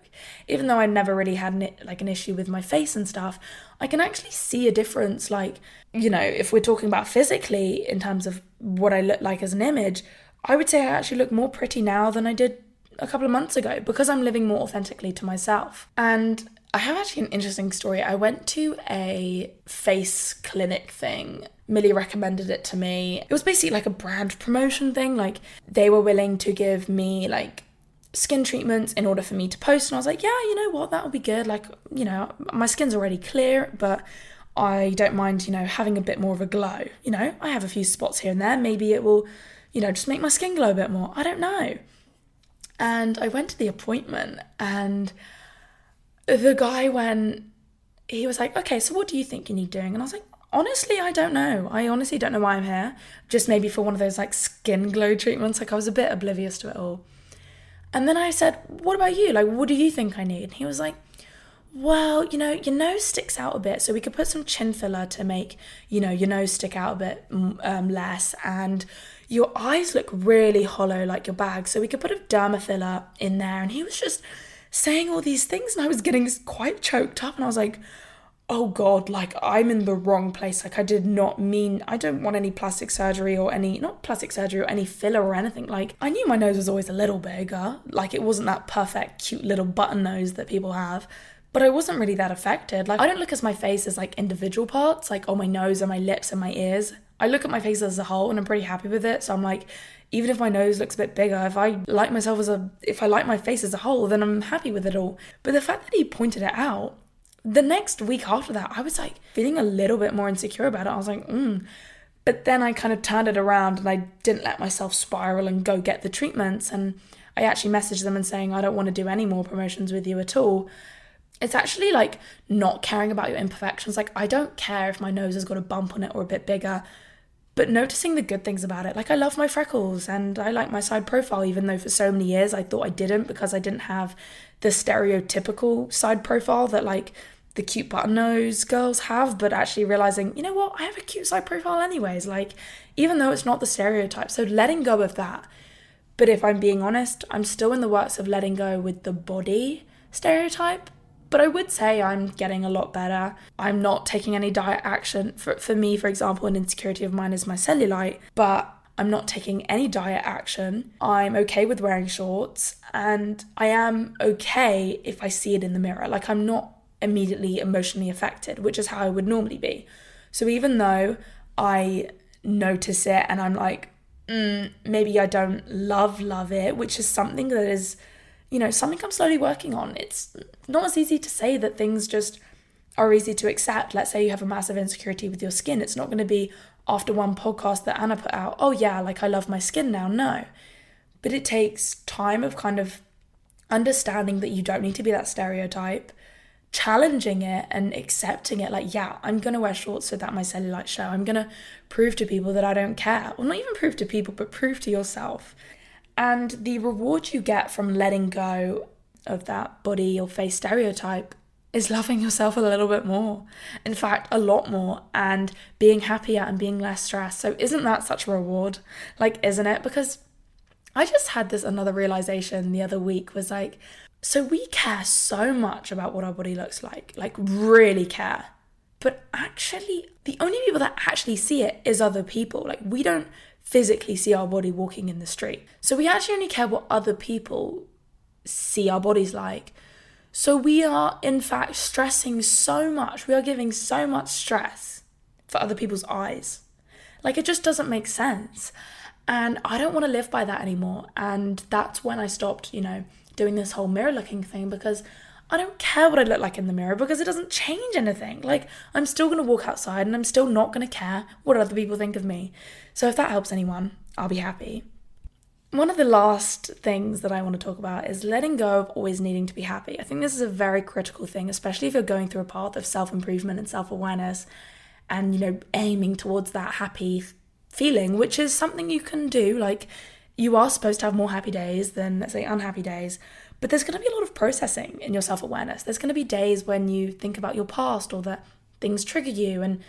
even though I never really had an, like an issue with my face and stuff, I can actually see a difference. Like, you know, if we're talking about physically in terms of what I look like as an image, I would say I actually look more pretty now than I did a couple of months ago because I'm living more authentically to myself. And I have actually an interesting story. I went to a face clinic thing. Millie recommended it to me. It was basically like a brand promotion thing. Like they were willing to give me like skin treatments in order for me to post. And I was like, yeah, you know what, that would be good. Like, you know, my skin's already clear, but I don't mind, you know, having a bit more of a glow. You know, I have a few spots here and there. Maybe it will, you know, just make my skin glow a bit more. I don't know. And I went to the appointment and the guy went, he was like, okay, so what do you think you need doing? And I was like, honestly, I don't know. I honestly don't know why I'm here. Just maybe for one of those like skin glow treatments. Like I was a bit oblivious to it all. And then I said, What about you? Like, what do you think I need? And he was like, Well, you know, your nose sticks out a bit, so we could put some chin filler to make, you know, your nose stick out a bit um, less. And your eyes look really hollow, like your bag, so we could put a derma filler in there. And he was just saying all these things, and I was getting quite choked up. And I was like, oh god like i'm in the wrong place like i did not mean i don't want any plastic surgery or any not plastic surgery or any filler or anything like i knew my nose was always a little bigger like it wasn't that perfect cute little button nose that people have but I wasn't really that affected. Like, I don't look at my face as like individual parts, like, oh, my nose and my lips and my ears. I look at my face as a whole and I'm pretty happy with it. So I'm like, even if my nose looks a bit bigger, if I like myself as a, if I like my face as a whole, then I'm happy with it all. But the fact that he pointed it out, the next week after that, I was like feeling a little bit more insecure about it. I was like, mm. But then I kind of turned it around and I didn't let myself spiral and go get the treatments. And I actually messaged them and saying, I don't want to do any more promotions with you at all. It's actually like not caring about your imperfections. Like, I don't care if my nose has got a bump on it or a bit bigger, but noticing the good things about it. Like, I love my freckles and I like my side profile, even though for so many years I thought I didn't because I didn't have the stereotypical side profile that like the cute button nose girls have, but actually realizing, you know what, I have a cute side profile anyways. Like, even though it's not the stereotype. So letting go of that. But if I'm being honest, I'm still in the works of letting go with the body stereotype. But I would say I'm getting a lot better. I'm not taking any diet action. For, for me, for example, an insecurity of mine is my cellulite, but I'm not taking any diet action. I'm okay with wearing shorts, and I am okay if I see it in the mirror. Like, I'm not immediately emotionally affected, which is how I would normally be. So, even though I notice it and I'm like, mm, maybe I don't love, love it, which is something that is, you know, something I'm slowly working on. It's not as easy to say that things just are easy to accept. Let's say you have a massive insecurity with your skin. It's not going to be after one podcast that Anna put out, oh yeah, like I love my skin now. No. But it takes time of kind of understanding that you don't need to be that stereotype challenging it and accepting it like yeah i'm gonna wear shorts so that my cellulite show i'm gonna prove to people that i don't care or not even prove to people but prove to yourself and the reward you get from letting go of that body or face stereotype is loving yourself a little bit more in fact a lot more and being happier and being less stressed so isn't that such a reward like isn't it because I just had this another realization the other week was like so we care so much about what our body looks like, like really care. But actually, the only people that actually see it is other people. Like we don't physically see our body walking in the street. So we actually only care what other people see our bodies like. So we are in fact stressing so much. We are giving so much stress for other people's eyes. Like it just doesn't make sense. And I don't want to live by that anymore. And that's when I stopped, you know, doing this whole mirror looking thing because I don't care what I look like in the mirror because it doesn't change anything. Like, I'm still going to walk outside and I'm still not going to care what other people think of me. So, if that helps anyone, I'll be happy. One of the last things that I want to talk about is letting go of always needing to be happy. I think this is a very critical thing, especially if you're going through a path of self improvement and self awareness and, you know, aiming towards that happy feeling, which is something you can do. Like, you are supposed to have more happy days than, let's say, unhappy days. But there's going to be a lot of processing in your self awareness. There's going to be days when you think about your past or that things trigger you, and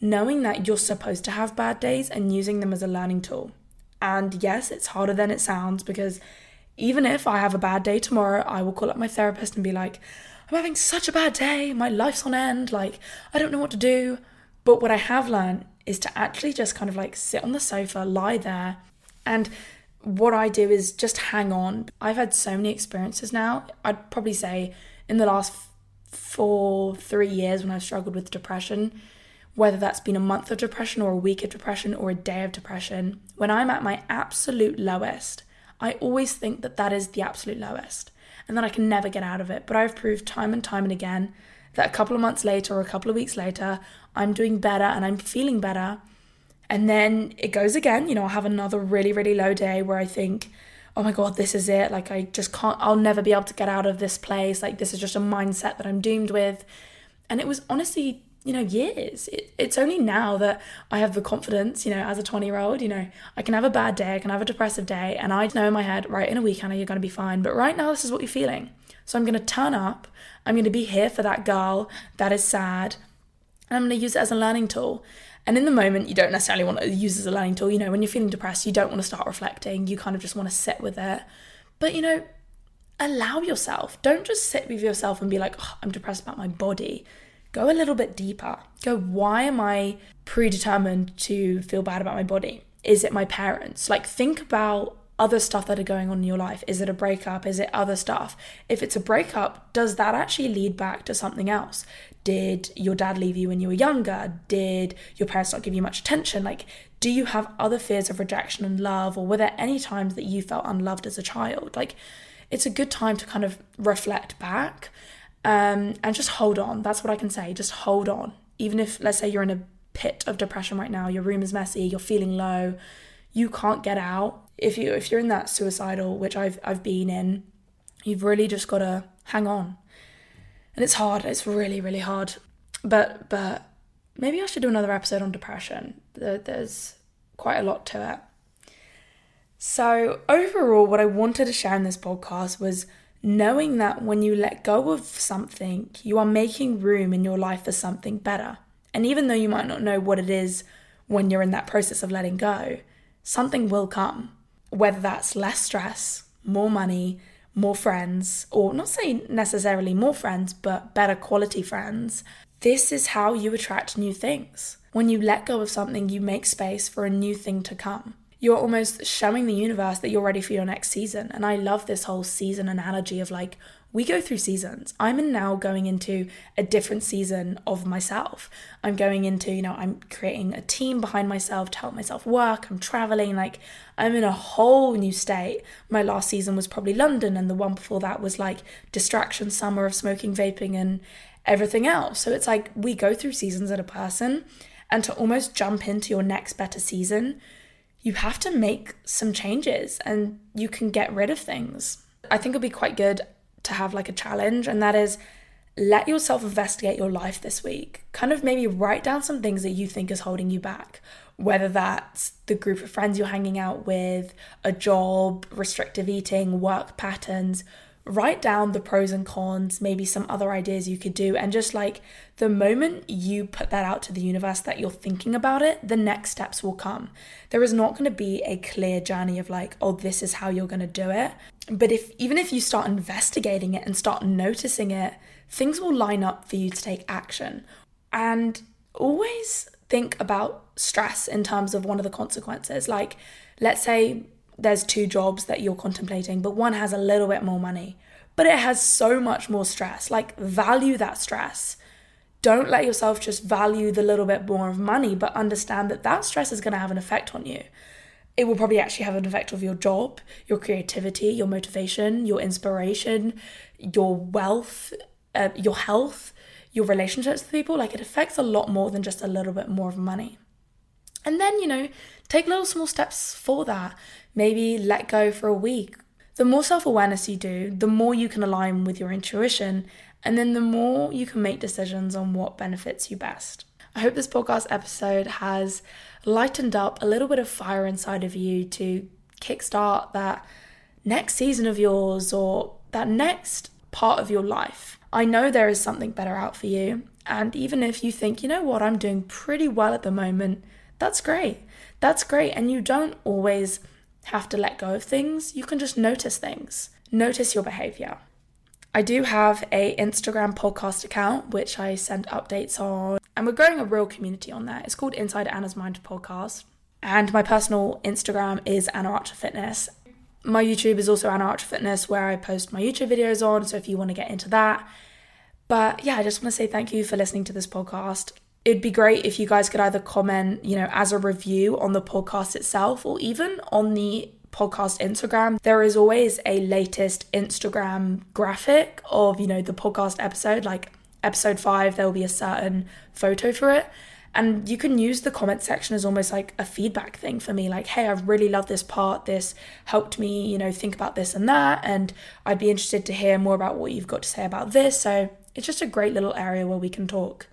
knowing that you're supposed to have bad days and using them as a learning tool. And yes, it's harder than it sounds because even if I have a bad day tomorrow, I will call up my therapist and be like, I'm having such a bad day. My life's on end. Like, I don't know what to do. But what I have learned is to actually just kind of like sit on the sofa, lie there, and what I do is just hang on. I've had so many experiences now. I'd probably say in the last four, three years when I've struggled with depression, whether that's been a month of depression or a week of depression or a day of depression, when I'm at my absolute lowest, I always think that that is the absolute lowest and that I can never get out of it. But I've proved time and time and again that a couple of months later or a couple of weeks later, I'm doing better and I'm feeling better and then it goes again. You know, I'll have another really, really low day where I think, oh my God, this is it. Like, I just can't, I'll never be able to get out of this place. Like, this is just a mindset that I'm doomed with. And it was honestly, you know, years. It, it's only now that I have the confidence, you know, as a 20 year old, you know, I can have a bad day, I can have a depressive day, and I know in my head, right, in a week, Anna, you're going to be fine. But right now, this is what you're feeling. So I'm going to turn up. I'm going to be here for that girl that is sad. And I'm going to use it as a learning tool. And in the moment, you don't necessarily want to use as a learning tool. You know, when you're feeling depressed, you don't want to start reflecting. You kind of just want to sit with it. But, you know, allow yourself. Don't just sit with yourself and be like, oh, I'm depressed about my body. Go a little bit deeper. Go, why am I predetermined to feel bad about my body? Is it my parents? Like, think about other stuff that are going on in your life. Is it a breakup? Is it other stuff? If it's a breakup, does that actually lead back to something else? Did your dad leave you when you were younger? Did your parents not give you much attention? Like, do you have other fears of rejection and love? Or were there any times that you felt unloved as a child? Like, it's a good time to kind of reflect back um, and just hold on. That's what I can say. Just hold on. Even if, let's say, you're in a pit of depression right now, your room is messy, you're feeling low, you can't get out. If you if you're in that suicidal, which I've I've been in, you've really just got to hang on and it's hard. It's really, really hard. But but maybe I should do another episode on depression. There's quite a lot to it. So overall, what I wanted to share in this podcast was knowing that when you let go of something, you are making room in your life for something better. And even though you might not know what it is when you're in that process of letting go, something will come. Whether that's less stress, more money, more friends, or not saying necessarily more friends, but better quality friends, this is how you attract new things. When you let go of something, you make space for a new thing to come. You're almost showing the universe that you're ready for your next season. And I love this whole season analogy of like, we go through seasons. I'm in now going into a different season of myself. I'm going into, you know, I'm creating a team behind myself to help myself work. I'm traveling. Like, I'm in a whole new state. My last season was probably London, and the one before that was like distraction summer of smoking, vaping, and everything else. So it's like we go through seasons at a person, and to almost jump into your next better season, you have to make some changes and you can get rid of things. I think it'd be quite good to have like a challenge, and that is let yourself investigate your life this week. Kind of maybe write down some things that you think is holding you back, whether that's the group of friends you're hanging out with, a job, restrictive eating, work patterns, write down the pros and cons, maybe some other ideas you could do, and just like the moment you put that out to the universe that you're thinking about it, the next steps will come. There is not going to be a clear journey of like, oh, this is how you're going to do it. But if even if you start investigating it and start noticing it, things will line up for you to take action. And always think about stress in terms of one of the consequences. Like, let's say there's two jobs that you're contemplating, but one has a little bit more money, but it has so much more stress. Like, value that stress. Don't let yourself just value the little bit more of money, but understand that that stress is going to have an effect on you. It will probably actually have an effect of your job, your creativity, your motivation, your inspiration, your wealth, uh, your health, your relationships with people. Like, it affects a lot more than just a little bit more of money. And then, you know, take little small steps for that. Maybe let go for a week. The more self awareness you do, the more you can align with your intuition, and then the more you can make decisions on what benefits you best. I hope this podcast episode has lightened up a little bit of fire inside of you to kickstart that next season of yours or that next part of your life. I know there is something better out for you. And even if you think, you know what, I'm doing pretty well at the moment, that's great. That's great. And you don't always have to let go of things. You can just notice things. Notice your behavior. I do have a Instagram podcast account which I send updates on, and we're growing a real community on there. It's called Inside Anna's Mind Podcast, and my personal Instagram is Anna Archer Fitness. My YouTube is also Anna Archer Fitness, where I post my YouTube videos on. So if you want to get into that, but yeah, I just want to say thank you for listening to this podcast it'd be great if you guys could either comment, you know, as a review on the podcast itself or even on the podcast Instagram. There is always a latest Instagram graphic of, you know, the podcast episode, like episode 5, there will be a certain photo for it. And you can use the comment section as almost like a feedback thing for me, like, hey, I really love this part. This helped me, you know, think about this and that. And I'd be interested to hear more about what you've got to say about this. So it's just a great little area where we can talk.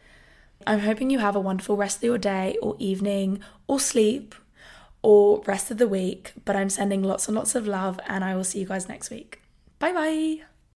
I'm hoping you have a wonderful rest of your day or evening or sleep or rest of the week. But I'm sending lots and lots of love, and I will see you guys next week. Bye bye.